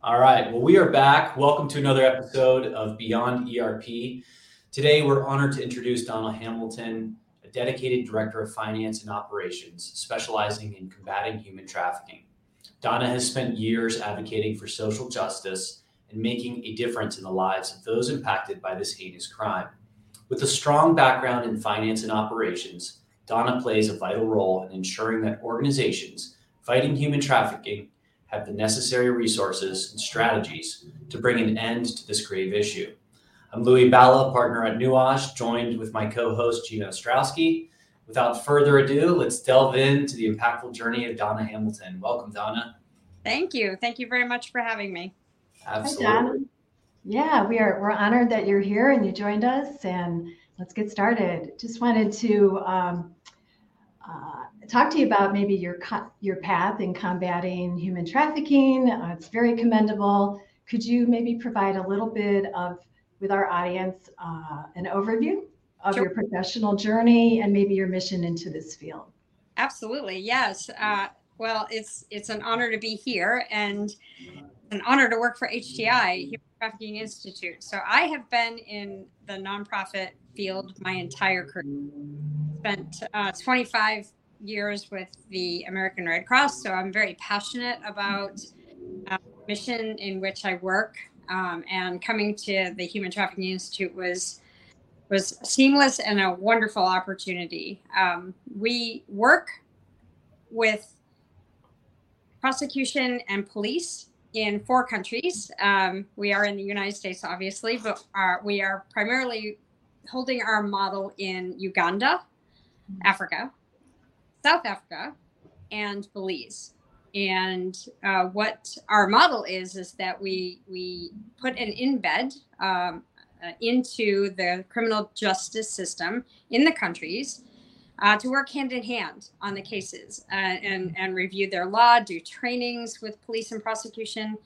All right. Well, we are back. Welcome to another episode of Beyond ERP. Today, we're honored to introduce Donna Hamilton, a dedicated director of finance and operations, specializing in combating human trafficking. Donna has spent years advocating for social justice and making a difference in the lives of those impacted by this heinous crime. With a strong background in finance and operations, Donna plays a vital role in ensuring that organizations fighting human trafficking have the necessary resources and strategies to bring an end to this grave issue. I'm Louis Balla, partner at Nuage, joined with my co host Gina Ostrowski. Without further ado, let's delve into the impactful journey of Donna Hamilton. Welcome, Donna. Thank you. Thank you very much for having me. Absolutely. Hi, Donna. Yeah, we are we're honored that you're here and you joined us and let's get started. Just wanted to um, uh, talk to you about maybe your your path in combating human trafficking. Uh, it's very commendable. Could you maybe provide a little bit of, with our audience, uh, an overview of sure. your professional journey and maybe your mission into this field? Absolutely, yes. Uh, well, it's it's an honor to be here and an honor to work for HTI, Human Trafficking Institute. So I have been in the nonprofit field my entire career. Spent uh, 25 years with the American Red Cross, so I'm very passionate about uh, mission in which I work. Um, and coming to the Human Trafficking Institute was was seamless and a wonderful opportunity. Um, we work with prosecution and police in four countries. Um, we are in the United States, obviously, but we are primarily holding our model in Uganda, Africa, South Africa, and Belize. And uh, what our model is is that we we put an embed um, uh, into the criminal justice system in the countries uh, to work hand in hand on the cases uh, and and review their law, do trainings with police and prosecution,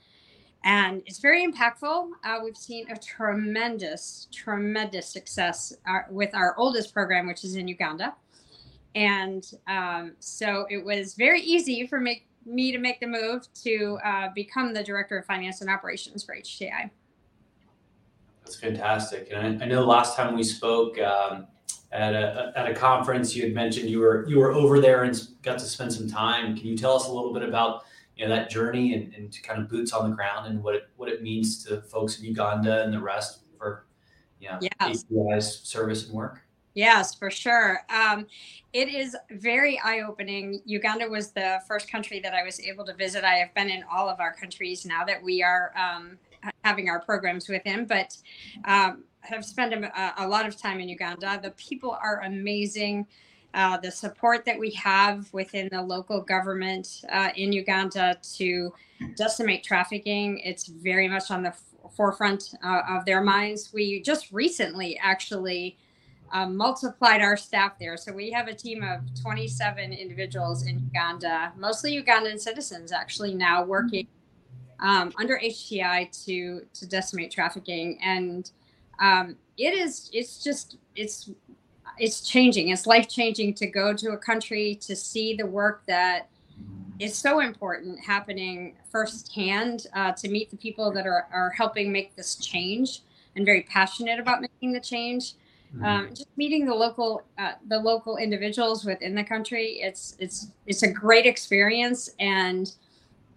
and it's very impactful. Uh, we've seen a tremendous, tremendous success uh, with our oldest program, which is in Uganda, and um, so it was very easy for me me to make the move to uh, become the director of finance and operations for HTI. That's fantastic, and I, I know last time we spoke. Um, at a, at a conference you had mentioned you were you were over there and got to spend some time can you tell us a little bit about you know that journey and, and kind of boots on the ground and what it what it means to folks in uganda and the rest for you know yes. service and work Yes, for sure. Um, it is very eye opening. Uganda was the first country that I was able to visit. I have been in all of our countries now that we are um, having our programs with him, but um, have spent a, a, lot of time in Uganda. The people are amazing. Uh, the support that we have within the local government uh, in Uganda to decimate trafficking, it's very much on the f- forefront uh, of their minds. We just recently actually um, multiplied our staff there. So we have a team of 27 individuals in Uganda, mostly Ugandan citizens, actually now working um, under HTI to to decimate trafficking. And um, it is it's just it's it's changing. It's life changing to go to a country to see the work that is so important happening firsthand uh, to meet the people that are, are helping make this change and very passionate about making the change mm-hmm. um, just meeting the local uh, the local individuals within the country it's it's it's a great experience and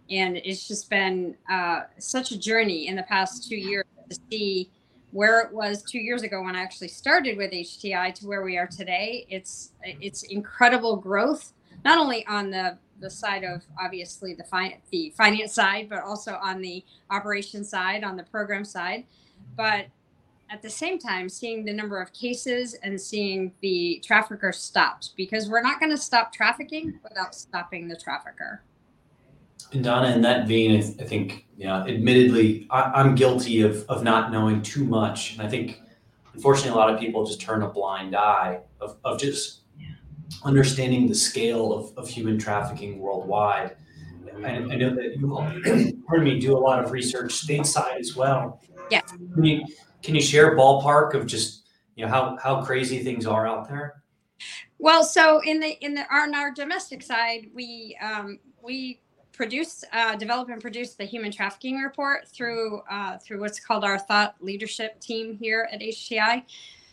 and it's just been uh, such a journey in the past two years to see where it was two years ago when I actually started with HTI to where we are today. It's it's incredible growth, not only on the the side of obviously the fi- the finance side, but also on the operation side, on the program side. But at the same time, seeing the number of cases and seeing the trafficker stopped because we're not going to stop trafficking without stopping the trafficker. And Donna, in that vein, I, think, yeah, admittedly, I, am guilty of, of not knowing too much. And I think, unfortunately, a lot of people just turn a blind eye of, of just understanding the scale of, of human trafficking worldwide. I, I know that you all, pardon me, do a lot of research stateside as well. Yeah. Can you, can you share ballpark of just, you know, how, how crazy things are out there? Well, so in the in the on our domestic side, we um, we produce, uh, develop, and produce the human trafficking report through uh, through what's called our thought leadership team here at HTI.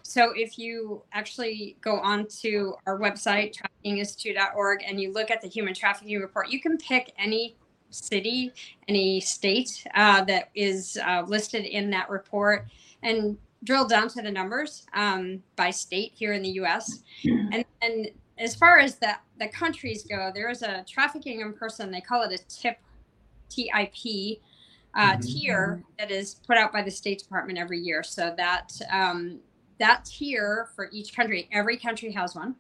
So if you actually go onto our website, traffickinginstitute.org, and you look at the human trafficking report, you can pick any city, any state uh, that is uh, listed in that report, and drill down to the numbers um, by state here in the U.S. And and as far as the the countries go, there is a trafficking in person. They call it a TIP, TIP. Uh, mm-hmm. tier that is put out by the State Department every year. So that um, that tier for each country, every country has one,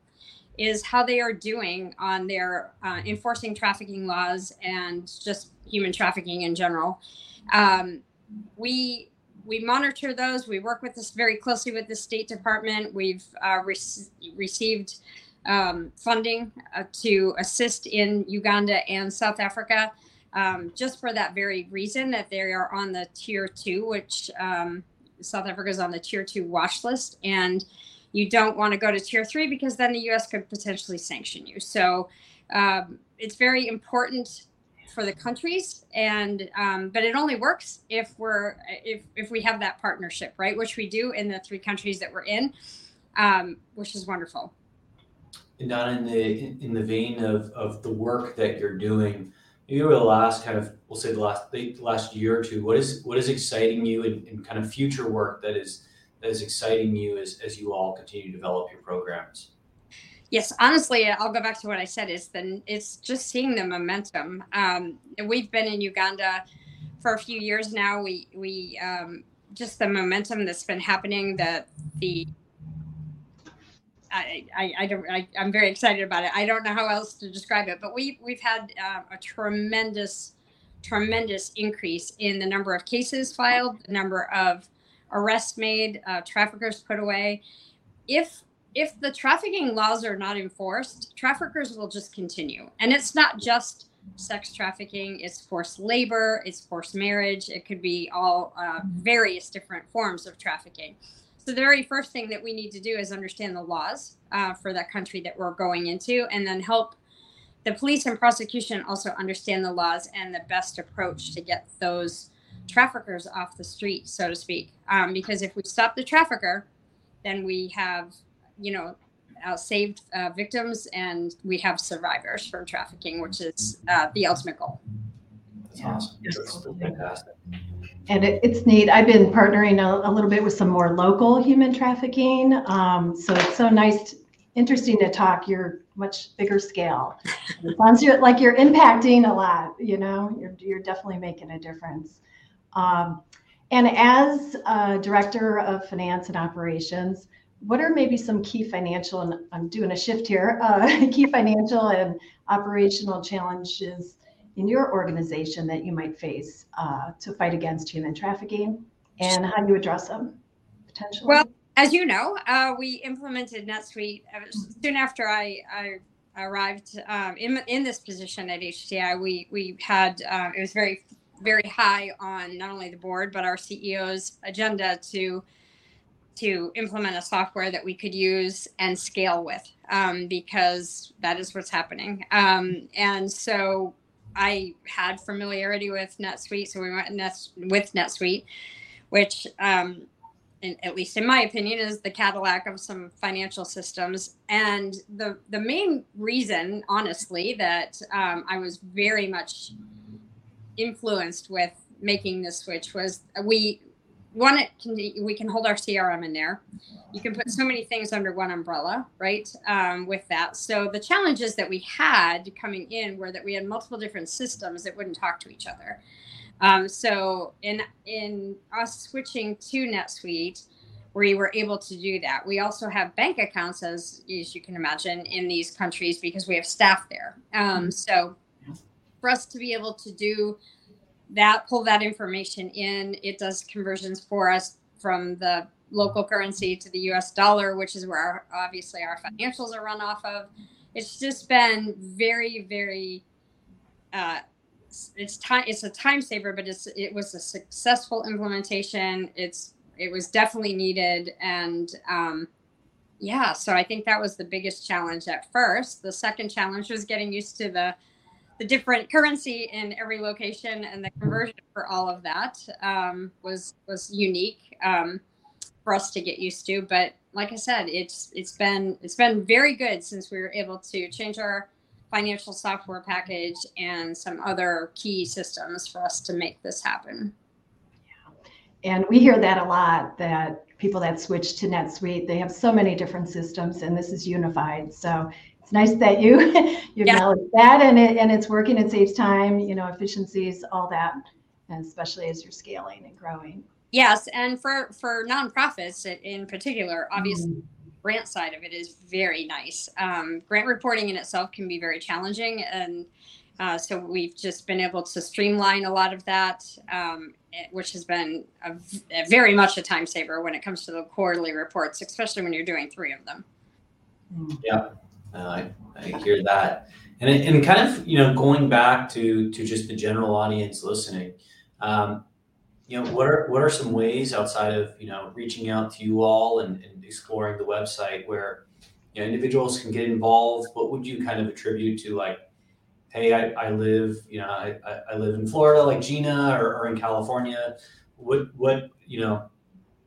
is how they are doing on their uh, enforcing trafficking laws and just human trafficking in general. Um, we we monitor those. We work with this very closely with the State Department. We've uh, re- received um, funding uh, to assist in Uganda and South Africa, um, just for that very reason that they are on the tier two, which um, South Africa is on the tier two watch list, and you don't want to go to tier three because then the U.S. could potentially sanction you. So um, it's very important for the countries, and um, but it only works if we're if if we have that partnership, right? Which we do in the three countries that we're in, um, which is wonderful. And Donna, in the in the vein of of the work that you're doing maybe over the last kind of we'll say the last the last year or two what is what is exciting you in, in kind of future work that is is exciting you as, as you all continue to develop your programs? Yes honestly i'll go back to what i said is then it's just seeing the momentum. Um, we've been in uganda for a few years now. We we um, just the momentum that's been happening the the I, I, I don't I, am very excited about it. I don't know how else to describe it, but we we've had uh, a tremendous tremendous increase in the number of cases filed, the number of arrests made, uh, traffickers put away. If if the trafficking laws are not enforced, traffickers will just continue, and it's not just sex trafficking it's forced labor it's forced marriage it could be all uh, various different forms of trafficking so the very first thing that we need to do is understand the laws uh, for that country that we're going into, and then help the police and prosecution also understand the laws and the best approach to get those traffickers off the street, so to speak. Um, because if we stop the trafficker, then we have, you know, uh, saved uh, victims and we have survivors from trafficking, which is uh, the ultimate goal. That's awesome. That's fantastic and it, it's neat. I've been partnering a, a, little bit with some more local human trafficking. Um, so it's so nice, interesting to talk. You're much bigger scale. It sounds like you're impacting a lot. You know, you're you're definitely making a difference. Um, and as director of finance and operations, what are maybe some key financial and I'm doing a shift here, uh, key financial and operational challenges in your organization that you might face uh, to fight against human trafficking and how you address them potentially? Well, as you know, uh, we implemented NetSuite uh, soon after I, I arrived um, in, in this position at HTI. We, we had, uh, it was very, very high on not only the board, but our CEO's agenda to to implement a software that we could use and scale with um, because that is what's happening. Um, and so I had familiarity with NetSuite, so we went Net, with NetSuite, which, um, in, at least in my opinion, is the Cadillac of some financial systems. And the the main reason, honestly, that um, I was very much influenced with making this switch was we one it can we can hold our crm in there. You can put so many things under one umbrella right um, with that. So the challenges that we had coming in were that we had multiple different systems that wouldn't talk to each other. Um, so in in us switching to netsuite we were able to do that. We also have bank accounts as, as you can imagine in these countries because we have staff there. Um, so for us to be able to do that pull that information in. It does conversions for us from the local currency to the US dollar, which is where our, obviously our financials are run off of. It's just been very, very uh, it's time it's a time saver, but it's it was a successful implementation. It's it was definitely needed and um, yeah, so I think that was the biggest challenge at first. The second challenge was getting used to the the different currency in every location and the conversion for all of that um, was was unique um, for us to get used to. But like I said, it's it's been it's been very good since we were able to change our financial software package and some other key systems for us to make this happen. And we hear that a lot that people that switch to NetSuite, they have so many different systems and this is unified. So it's nice that you you yeah. acknowledge that and it and it's working, it saves time, you know, efficiencies, all that, and especially as you're scaling and growing. Yes, and for for nonprofits in particular, obviously mm. grant side of it is very nice. Um, grant reporting in itself can be very challenging and uh, so we've just been able to streamline a lot of that, um, which has been a, a very much a time saver when it comes to the quarterly reports, especially when you're doing three of them. Yeah, uh, I, I hear that. And, and kind of, you know, going back to, to just the general audience listening, um, you know, what are, what are some ways outside of, you know, reaching out to you all and, and exploring the website where, you know, individuals can get involved? What would you kind of attribute to like hey, I, I live, you know, I, I live in Florida like Gina or, or in California. What, what, you know,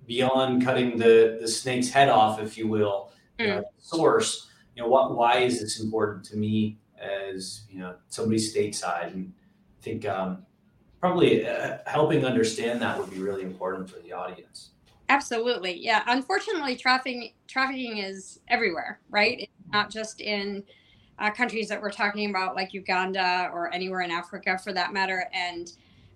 beyond cutting the, the snake's head off, if you will, mm. source, you know, what, why is this important to me as, you know, somebody stateside? And I think um, probably uh, helping understand that would be really important for the audience. Absolutely. Yeah. Unfortunately, trafficking, trafficking is everywhere, right? It's not just in, uh, countries that we're talking about, like Uganda or anywhere in Africa for that matter, and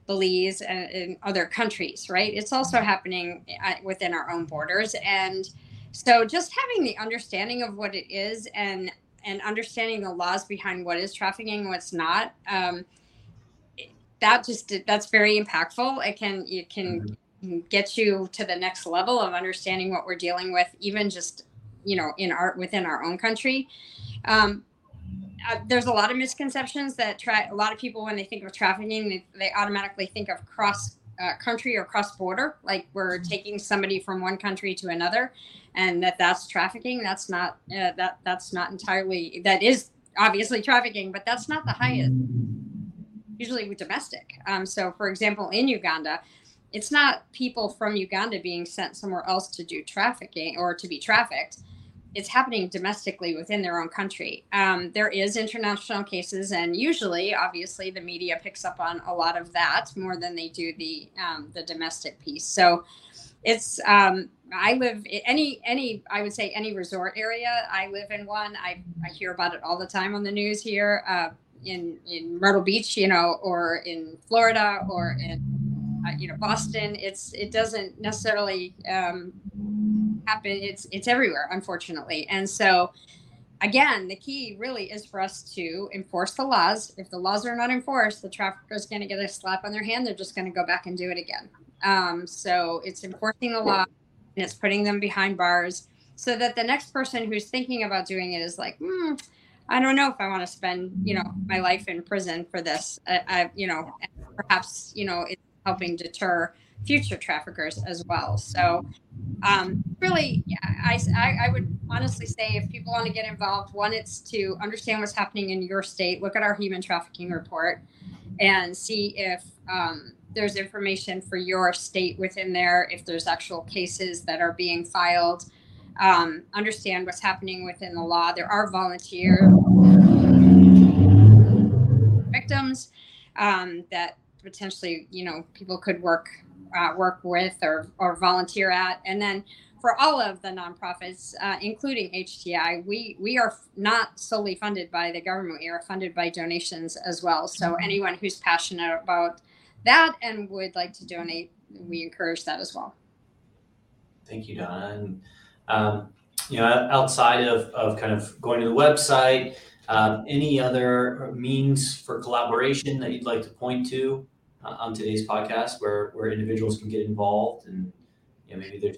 Belize and, and other countries, right? It's also happening uh, within our own borders. And so just having the understanding of what it is and and understanding the laws behind what is trafficking and what's not um, that just that's very impactful it can it can mm-hmm. get you to the next level of understanding what we're dealing with even just you know in our within our own country um, uh, there's a lot of misconceptions that try a lot of people when they think of trafficking they, they automatically think of cross uh, country or cross border like we're mm-hmm. taking somebody from one country to another and that that's trafficking that's not uh, that that's not entirely that is obviously trafficking but that's not the highest usually with domestic um, so for example in uganda it's not people from uganda being sent somewhere else to do trafficking or to be trafficked it's happening domestically within their own country. Um, there is international cases, and usually, obviously, the media picks up on a lot of that more than they do the um, the domestic piece. So, it's um, I live any any I would say any resort area. I live in one. I I hear about it all the time on the news here uh, in in Myrtle Beach, you know, or in Florida, or in uh, you know Boston. It's it doesn't necessarily um, happen. It's it's everywhere, unfortunately. And so again, the key really is for us to enforce the laws. If the laws are not enforced, the trafficker is going to get a slap on their hand. They're just going to go back and do it again. Um, so it's enforcing the law and it's putting them behind bars so that the next person who's thinking about doing it is like, hmm, I don't know if I want to spend, you know, my life in prison for this. I, I you know, perhaps, you know, it's helping deter future traffickers as well. So, um, really, I, I, I, would honestly say if people want to get involved, one, it's to understand what's happening in your state, look at our human trafficking report, and see if um, there's information for your state within there, if there's actual cases that are being filed. Um, understand what's happening within the law. There are volunteer victims um, that potentially, you know, people could work uh, work with or, or volunteer at. And then for all of the nonprofits, uh, including HTI, we, we are not solely funded by the government. We are funded by donations as well. So mm-hmm. anyone who's passionate about that and would like to donate, we encourage that as well. Thank you, Donna. And, um, you know, outside of, of kind of going to the website, um, any other means for collaboration that you'd like to point to? Uh, on today's podcast where where individuals can get involved and you know, maybe there's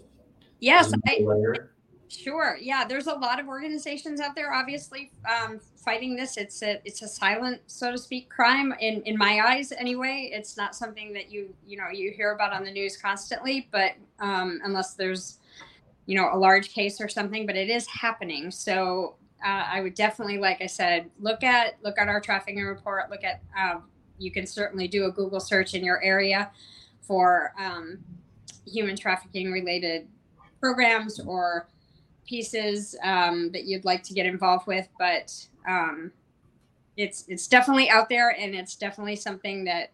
yes I, sure yeah there's a lot of organizations out there obviously um, fighting this. It's a it's a silent so to speak crime in in my eyes anyway. It's not something that you you know you hear about on the news constantly but um, unless there's you know a large case or something but it is happening. So uh, I would definitely, like I said, look at look at our trafficking report. Look at um, you can certainly do a Google search in your area for um, human trafficking related programs or pieces um, that you'd like to get involved with. But um, it's it's definitely out there, and it's definitely something that,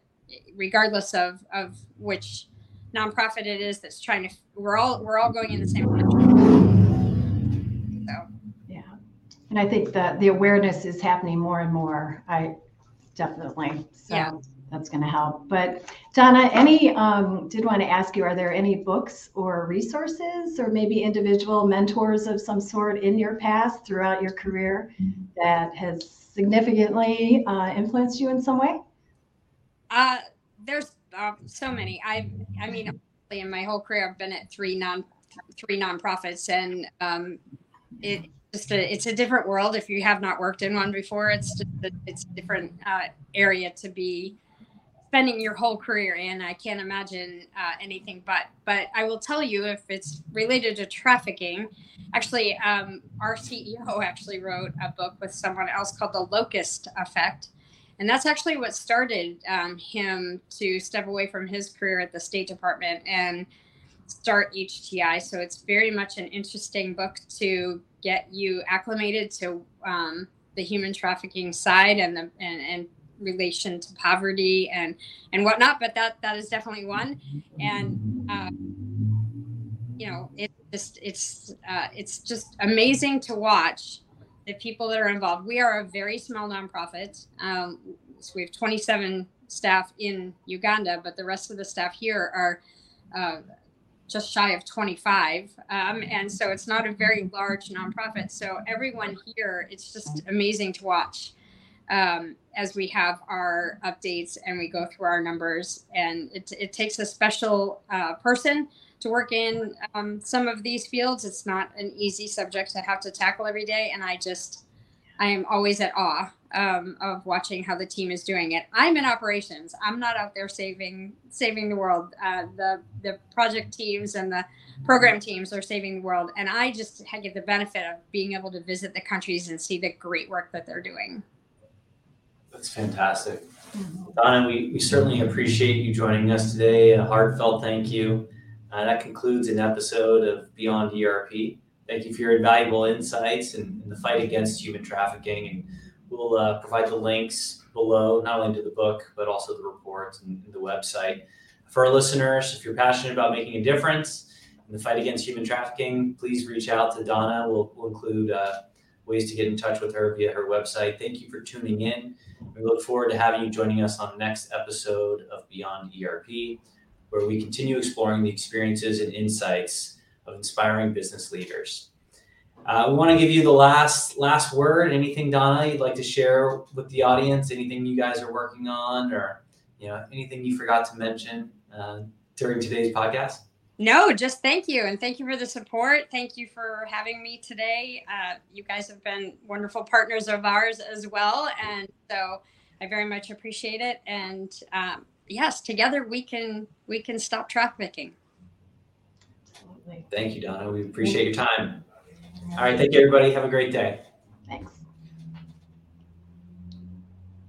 regardless of of which nonprofit it is that's trying to, we're all we're all going in the same direction. Yeah. And I think that the awareness is happening more and more. I definitely. So Yeah. that's going to help. But Donna, any, um, did want to ask you, are there any books or resources or maybe individual mentors of some sort in your past throughout your career that has significantly uh, influenced you in some way? Uh, there's uh, so many. I I mean, in my whole career, I've been at three non three nonprofits, and um, it just a, it's a different world. If you have not worked in one before, it's just a, it's a different uh, area to be spending your whole career in. I can't imagine uh, anything but. But I will tell you, if it's related to trafficking, actually, um, our CEO actually wrote a book with someone else called The Locust Effect and that's actually what started um, him to step away from his career at the State Department and start HTI. So it's very much an interesting book to get you acclimated to um, the human trafficking side and the and, and relation to poverty and and whatnot. But that that is definitely one. And uh, you know, it just it's uh, it's just amazing to watch the people that are involved. We are a very small nonprofit. Um, so we have 27 staff in Uganda, but the rest of the staff here are uh, just shy of 25. Um, and so it's not a very large nonprofit. So everyone here, it's just amazing to watch um, as we have our updates and we go through our numbers. And it, it takes a special uh, person to work in um, some of these fields. It's not an easy subject to have to tackle every day. And I just, I am always at awe um, of watching how the team is doing it. I'm in operations. I'm not out there saving saving the world. Uh, the the project teams and the program teams are saving the world, and I just get the benefit of being able to visit the countries and see the great work that they're doing. That's fantastic. Donna, we, we certainly appreciate you joining us today. A heartfelt thank you. Uh, that concludes an episode of Beyond ERP. Thank you for your invaluable insights in, in the fight against human trafficking. And we'll uh, provide the links below, not only to the book, but also the report and, and the website. For our listeners, if you're passionate about making a difference in the fight against human trafficking, please reach out to Donna. We'll, we'll include uh, ways to get in touch with her via her website. Thank you for tuning in. We look forward to having you joining us on the next episode of Beyond ERP, where we continue exploring the experiences and insights of inspiring business leaders. Uh, we want to give you the last last word. Anything, Donna, you'd like to share with the audience? Anything you guys are working on, or you know, anything you forgot to mention uh, during today's podcast? No, just thank you. And thank you for the support. Thank you for having me today. Uh, you guys have been wonderful partners of ours as well. And so I very much appreciate it. And um, yes, together we can we can stop trafficking. Absolutely. Thank you, Donna. We appreciate your time. All right, thank you, everybody. Have a great day. Thanks.